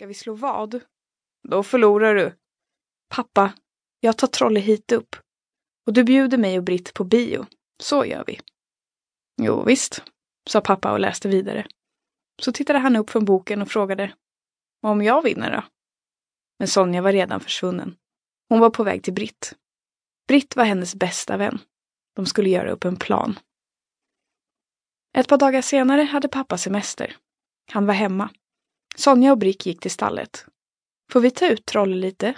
Ska vi slå vad? Då förlorar du. Pappa, jag tar Trolle hit upp. Och du bjuder mig och Britt på bio. Så gör vi. Jo, visst, sa pappa och läste vidare. Så tittade han upp från boken och frågade. Om jag vinner då? Men Sonja var redan försvunnen. Hon var på väg till Britt. Britt var hennes bästa vän. De skulle göra upp en plan. Ett par dagar senare hade pappa semester. Han var hemma. Sonja och Brick gick till stallet. Får vi ta ut Trolle lite?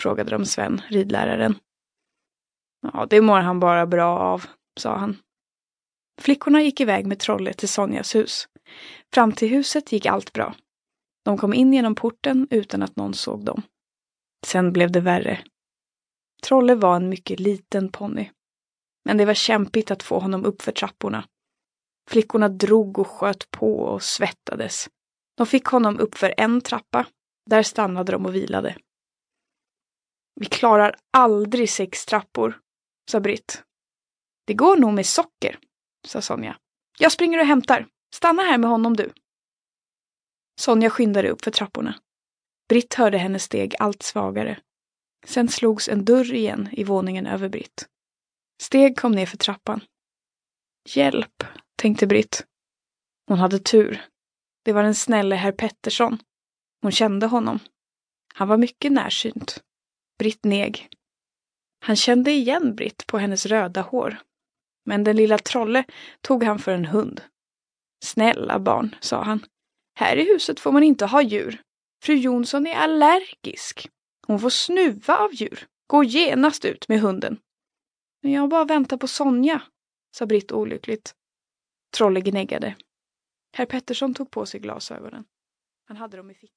frågade de Sven, ridläraren. Ja, det mår han bara bra av, sa han. Flickorna gick iväg med Trolle till Sonjas hus. Fram till huset gick allt bra. De kom in genom porten utan att någon såg dem. Sen blev det värre. Trolle var en mycket liten ponny. Men det var kämpigt att få honom uppför trapporna. Flickorna drog och sköt på och svettades. De fick honom upp för en trappa. Där stannade de och vilade. Vi klarar aldrig sex trappor, sa Britt. Det går nog med socker, sa Sonja. Jag springer och hämtar. Stanna här med honom du. Sonja skyndade upp för trapporna. Britt hörde hennes steg allt svagare. Sen slogs en dörr igen i våningen över Britt. Steg kom ner för trappan. Hjälp, tänkte Britt. Hon hade tur. Det var den snälle herr Pettersson. Hon kände honom. Han var mycket närsynt. Britt neg. Han kände igen Britt på hennes röda hår. Men den lilla Trolle tog han för en hund. Snälla barn, sa han. Här i huset får man inte ha djur. Fru Jonsson är allergisk. Hon får snuva av djur. Gå genast ut med hunden. Men jag bara väntar på Sonja, sa Britt olyckligt. Trolle gnäggade. Herr Pettersson tog på sig glasögonen. Han hade dem i fickan.